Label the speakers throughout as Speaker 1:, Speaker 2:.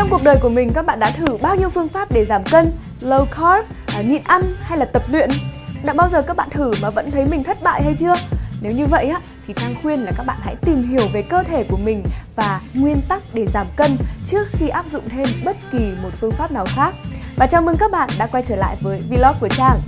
Speaker 1: Trong cuộc đời của mình các bạn đã thử bao nhiêu phương pháp để giảm cân, low carb, à, nhịn ăn hay là tập luyện? Đã bao giờ các bạn thử mà vẫn thấy mình thất bại hay chưa? Nếu như vậy á thì Trang khuyên là các bạn hãy tìm hiểu về cơ thể của mình và nguyên tắc để giảm cân trước khi áp dụng thêm bất kỳ một phương pháp nào khác. Và chào mừng các bạn đã quay trở lại với vlog của Trang.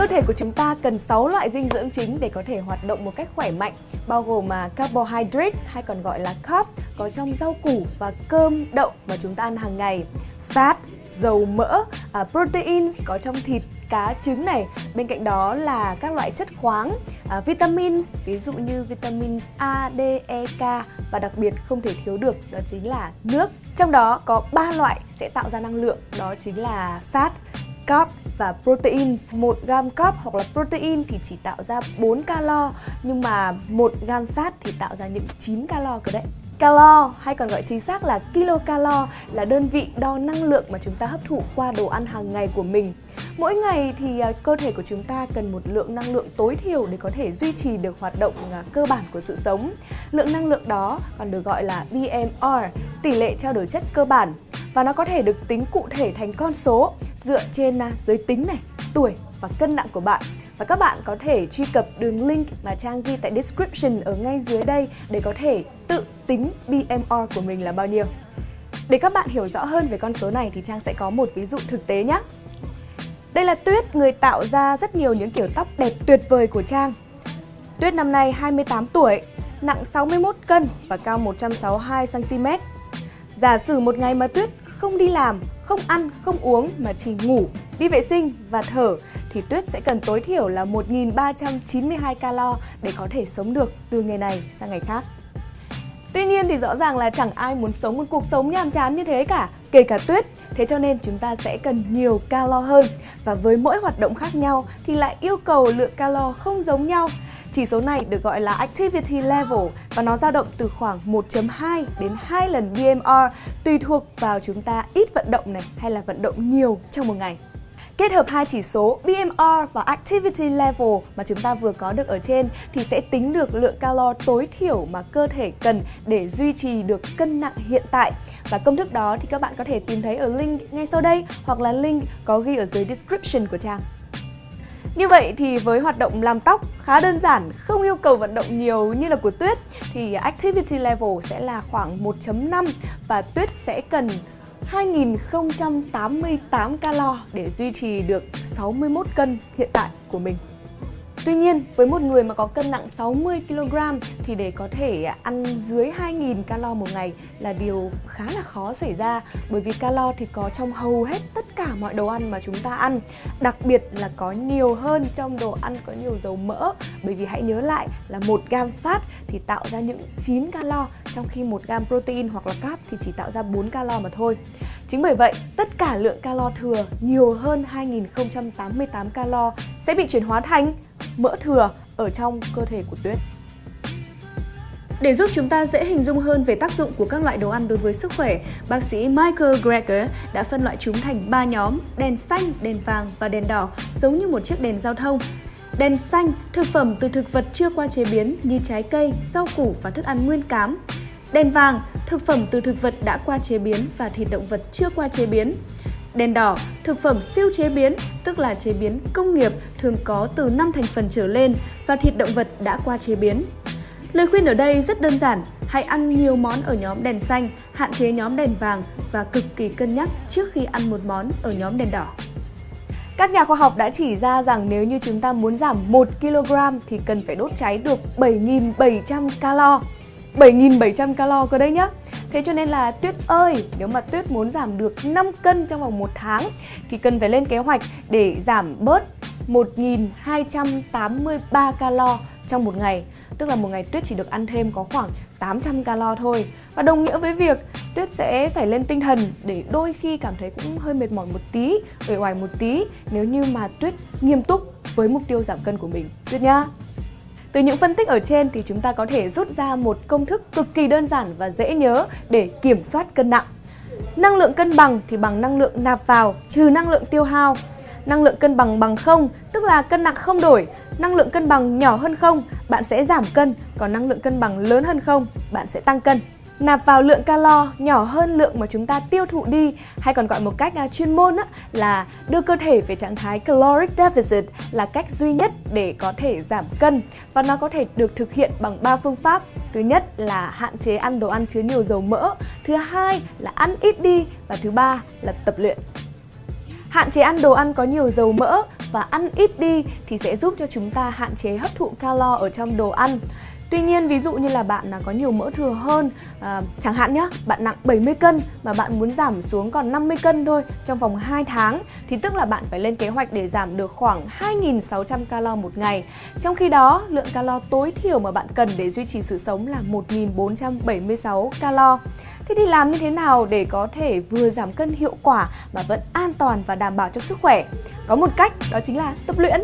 Speaker 1: Cơ thể của chúng ta cần 6 loại dinh dưỡng chính để có thể hoạt động một cách khỏe mạnh, bao gồm mà carbohydrates hay còn gọi là carb có trong rau củ và cơm, đậu mà chúng ta ăn hàng ngày, fat, dầu mỡ, à, proteins có trong thịt, cá, trứng này. Bên cạnh đó là các loại chất khoáng, à, vitamins, ví dụ như vitamins A, D, E, K và đặc biệt không thể thiếu được đó chính là nước. Trong đó có 3 loại sẽ tạo ra năng lượng, đó chính là fat, carb và protein. 1 gram carb hoặc là protein thì chỉ tạo ra 4 calo nhưng mà 1 gram fat thì tạo ra những 9 calo cơ đấy. Calo hay còn gọi chính xác là kilocalo là đơn vị đo năng lượng mà chúng ta hấp thụ qua đồ ăn hàng ngày của mình. Mỗi ngày thì à, cơ thể của chúng ta cần một lượng năng lượng tối thiểu để có thể duy trì được hoạt động à, cơ bản của sự sống. Lượng năng lượng đó còn được gọi là BMR, tỷ lệ trao đổi chất cơ bản và nó có thể được tính cụ thể thành con số dựa trên à, giới tính này, tuổi và cân nặng của bạn. Và các bạn có thể truy cập đường link mà Trang ghi tại description ở ngay dưới đây để có thể tự tính BMR của mình là bao nhiêu. Để các bạn hiểu rõ hơn về con số này thì Trang sẽ có một ví dụ thực tế nhé. Đây là Tuyết, người tạo ra rất nhiều những kiểu tóc đẹp tuyệt vời của Trang. Tuyết năm nay 28 tuổi, nặng 61 cân và cao 162 cm. Giả sử một ngày mà Tuyết không đi làm, không ăn, không uống mà chỉ ngủ, đi vệ sinh và thở thì Tuyết sẽ cần tối thiểu là 1.392 calo để có thể sống được từ ngày này sang ngày khác. Tuy nhiên thì rõ ràng là chẳng ai muốn sống một cuộc sống nhàm chán như thế cả, kể cả Tuyết. Thế cho nên chúng ta sẽ cần nhiều calo hơn và với mỗi hoạt động khác nhau thì lại yêu cầu lượng calo không giống nhau. Chỉ số này được gọi là Activity Level và nó dao động từ khoảng 1.2 đến 2 lần BMR tùy thuộc vào chúng ta ít vận động này hay là vận động nhiều trong một ngày. Kết hợp hai chỉ số BMR và Activity Level mà chúng ta vừa có được ở trên thì sẽ tính được lượng calo tối thiểu mà cơ thể cần để duy trì được cân nặng hiện tại. Và công thức đó thì các bạn có thể tìm thấy ở link ngay sau đây hoặc là link có ghi ở dưới description của Trang. Như vậy thì với hoạt động làm tóc khá đơn giản, không yêu cầu vận động nhiều như là của Tuyết thì activity level sẽ là khoảng 1.5 và Tuyết sẽ cần 2088 calo để duy trì được 61 cân hiện tại của mình. Tuy nhiên, với một người mà có cân nặng 60 kg thì để có thể ăn dưới 2000 calo một ngày là điều khá là khó xảy ra bởi vì calo thì có trong hầu hết tất cả mọi đồ ăn mà chúng ta ăn. Đặc biệt là có nhiều hơn trong đồ ăn có nhiều dầu mỡ bởi vì hãy nhớ lại là 1 gam fat thì tạo ra những 9 calo trong khi 1 gam protein hoặc là carb thì chỉ tạo ra 4 calo mà thôi. Chính bởi vậy, tất cả lượng calo thừa nhiều hơn 2088 calo sẽ bị chuyển hóa thành mỡ thừa ở trong cơ thể của Tuyết. Để giúp chúng ta dễ hình dung hơn về tác dụng của các loại đồ ăn đối với sức khỏe, bác sĩ Michael Greger đã phân loại chúng thành 3 nhóm, đèn xanh, đèn vàng và đèn đỏ, giống như một chiếc đèn giao thông. Đèn xanh, thực phẩm từ thực vật chưa qua chế biến như trái cây, rau củ và thức ăn nguyên cám. Đèn vàng, thực phẩm từ thực vật đã qua chế biến và thịt động vật chưa qua chế biến đen đỏ, thực phẩm siêu chế biến, tức là chế biến công nghiệp thường có từ 5 thành phần trở lên và thịt động vật đã qua chế biến. Lời khuyên ở đây rất đơn giản, hãy ăn nhiều món ở nhóm đèn xanh, hạn chế nhóm đèn vàng và cực kỳ cân nhắc trước khi ăn một món ở nhóm đèn đỏ. Các nhà khoa học đã chỉ ra rằng nếu như chúng ta muốn giảm 1 kg thì cần phải đốt cháy được 7.700 calo. 7.700 calo cơ đấy nhá. Thế cho nên là Tuyết ơi, nếu mà Tuyết muốn giảm được 5 cân trong vòng 1 tháng thì cần phải lên kế hoạch để giảm bớt 1.283 calo trong một ngày. Tức là một ngày Tuyết chỉ được ăn thêm có khoảng 800 calo thôi. Và đồng nghĩa với việc Tuyết sẽ phải lên tinh thần để đôi khi cảm thấy cũng hơi mệt mỏi một tí, uể oải một tí nếu như mà Tuyết nghiêm túc với mục tiêu giảm cân của mình. Tuyết nhá. Từ những phân tích ở trên thì chúng ta có thể rút ra một công thức cực kỳ đơn giản và dễ nhớ để kiểm soát cân nặng. Năng lượng cân bằng thì bằng năng lượng nạp vào trừ năng lượng tiêu hao. Năng lượng cân bằng bằng không, tức là cân nặng không đổi. Năng lượng cân bằng nhỏ hơn không, bạn sẽ giảm cân, còn năng lượng cân bằng lớn hơn không, bạn sẽ tăng cân nạp vào lượng calo nhỏ hơn lượng mà chúng ta tiêu thụ đi hay còn gọi một cách à, chuyên môn á, là đưa cơ thể về trạng thái caloric deficit là cách duy nhất để có thể giảm cân. Và nó có thể được thực hiện bằng ba phương pháp. Thứ nhất là hạn chế ăn đồ ăn chứa nhiều dầu mỡ. Thứ hai là ăn ít đi. Và thứ ba là tập luyện. Hạn chế ăn đồ ăn có nhiều dầu mỡ và ăn ít đi thì sẽ giúp cho chúng ta hạn chế hấp thụ calo ở trong đồ ăn. Tuy nhiên ví dụ như là bạn có nhiều mỡ thừa hơn à, Chẳng hạn nhá, bạn nặng 70 cân mà bạn muốn giảm xuống còn 50 cân thôi trong vòng 2 tháng Thì tức là bạn phải lên kế hoạch để giảm được khoảng 2.600 calo một ngày Trong khi đó, lượng calo tối thiểu mà bạn cần để duy trì sự sống là 1.476 calo Thế thì làm như thế nào để có thể vừa giảm cân hiệu quả mà vẫn an toàn và đảm bảo cho sức khỏe? Có một cách đó chính là tập luyện.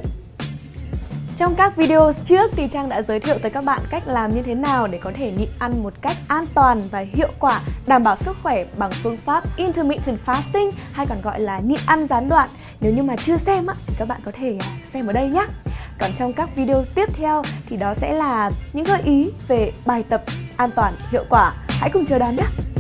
Speaker 1: Trong các video trước thì Trang đã giới thiệu tới các bạn cách làm như thế nào để có thể nhịn ăn một cách an toàn và hiệu quả, đảm bảo sức khỏe bằng phương pháp intermittent fasting hay còn gọi là nhịn ăn gián đoạn. Nếu như mà chưa xem thì các bạn có thể à, xem ở đây nhé. Còn trong các video tiếp theo thì đó sẽ là những gợi ý về bài tập an toàn hiệu quả. Hãy cùng chờ đón nhé!